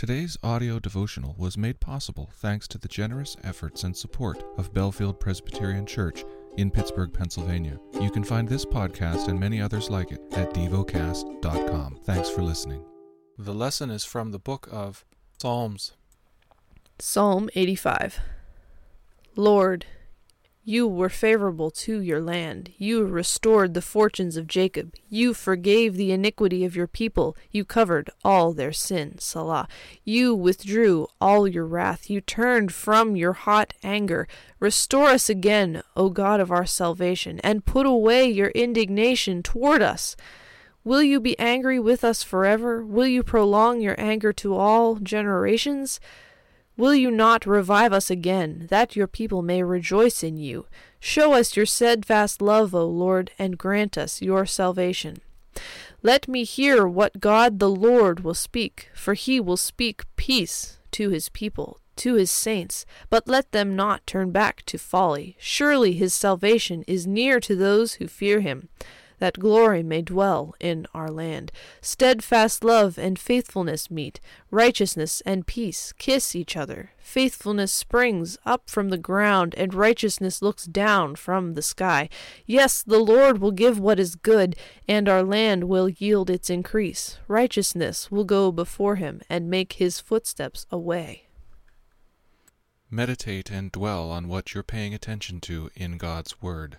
Today's audio devotional was made possible thanks to the generous efforts and support of Bellefield Presbyterian Church in Pittsburgh, Pennsylvania. You can find this podcast and many others like it at devocast.com. Thanks for listening. The lesson is from the book of Psalms. Psalm 85 Lord, you were favorable to your land. You restored the fortunes of Jacob. You forgave the iniquity of your people. You covered all their sin. Selah. You withdrew all your wrath. You turned from your hot anger. Restore us again, O God of our salvation, and put away your indignation toward us. Will you be angry with us forever? Will you prolong your anger to all generations? Will you not revive us again, that your people may rejoice in you? Show us your steadfast love, O Lord, and grant us your salvation. Let me hear what God the Lord will speak, for he will speak peace to his people, to his saints, but let them not turn back to folly. Surely his salvation is near to those who fear him that glory may dwell in our land. Steadfast love and faithfulness meet, righteousness and peace kiss each other. Faithfulness springs up from the ground, and righteousness looks down from the sky. Yes, the Lord will give what is good, and our land will yield its increase. Righteousness will go before him, and make his footsteps a way. Meditate and dwell on what you're paying attention to in God's Word.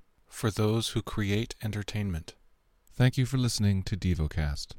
for those who create entertainment. Thank you for listening to DevoCast.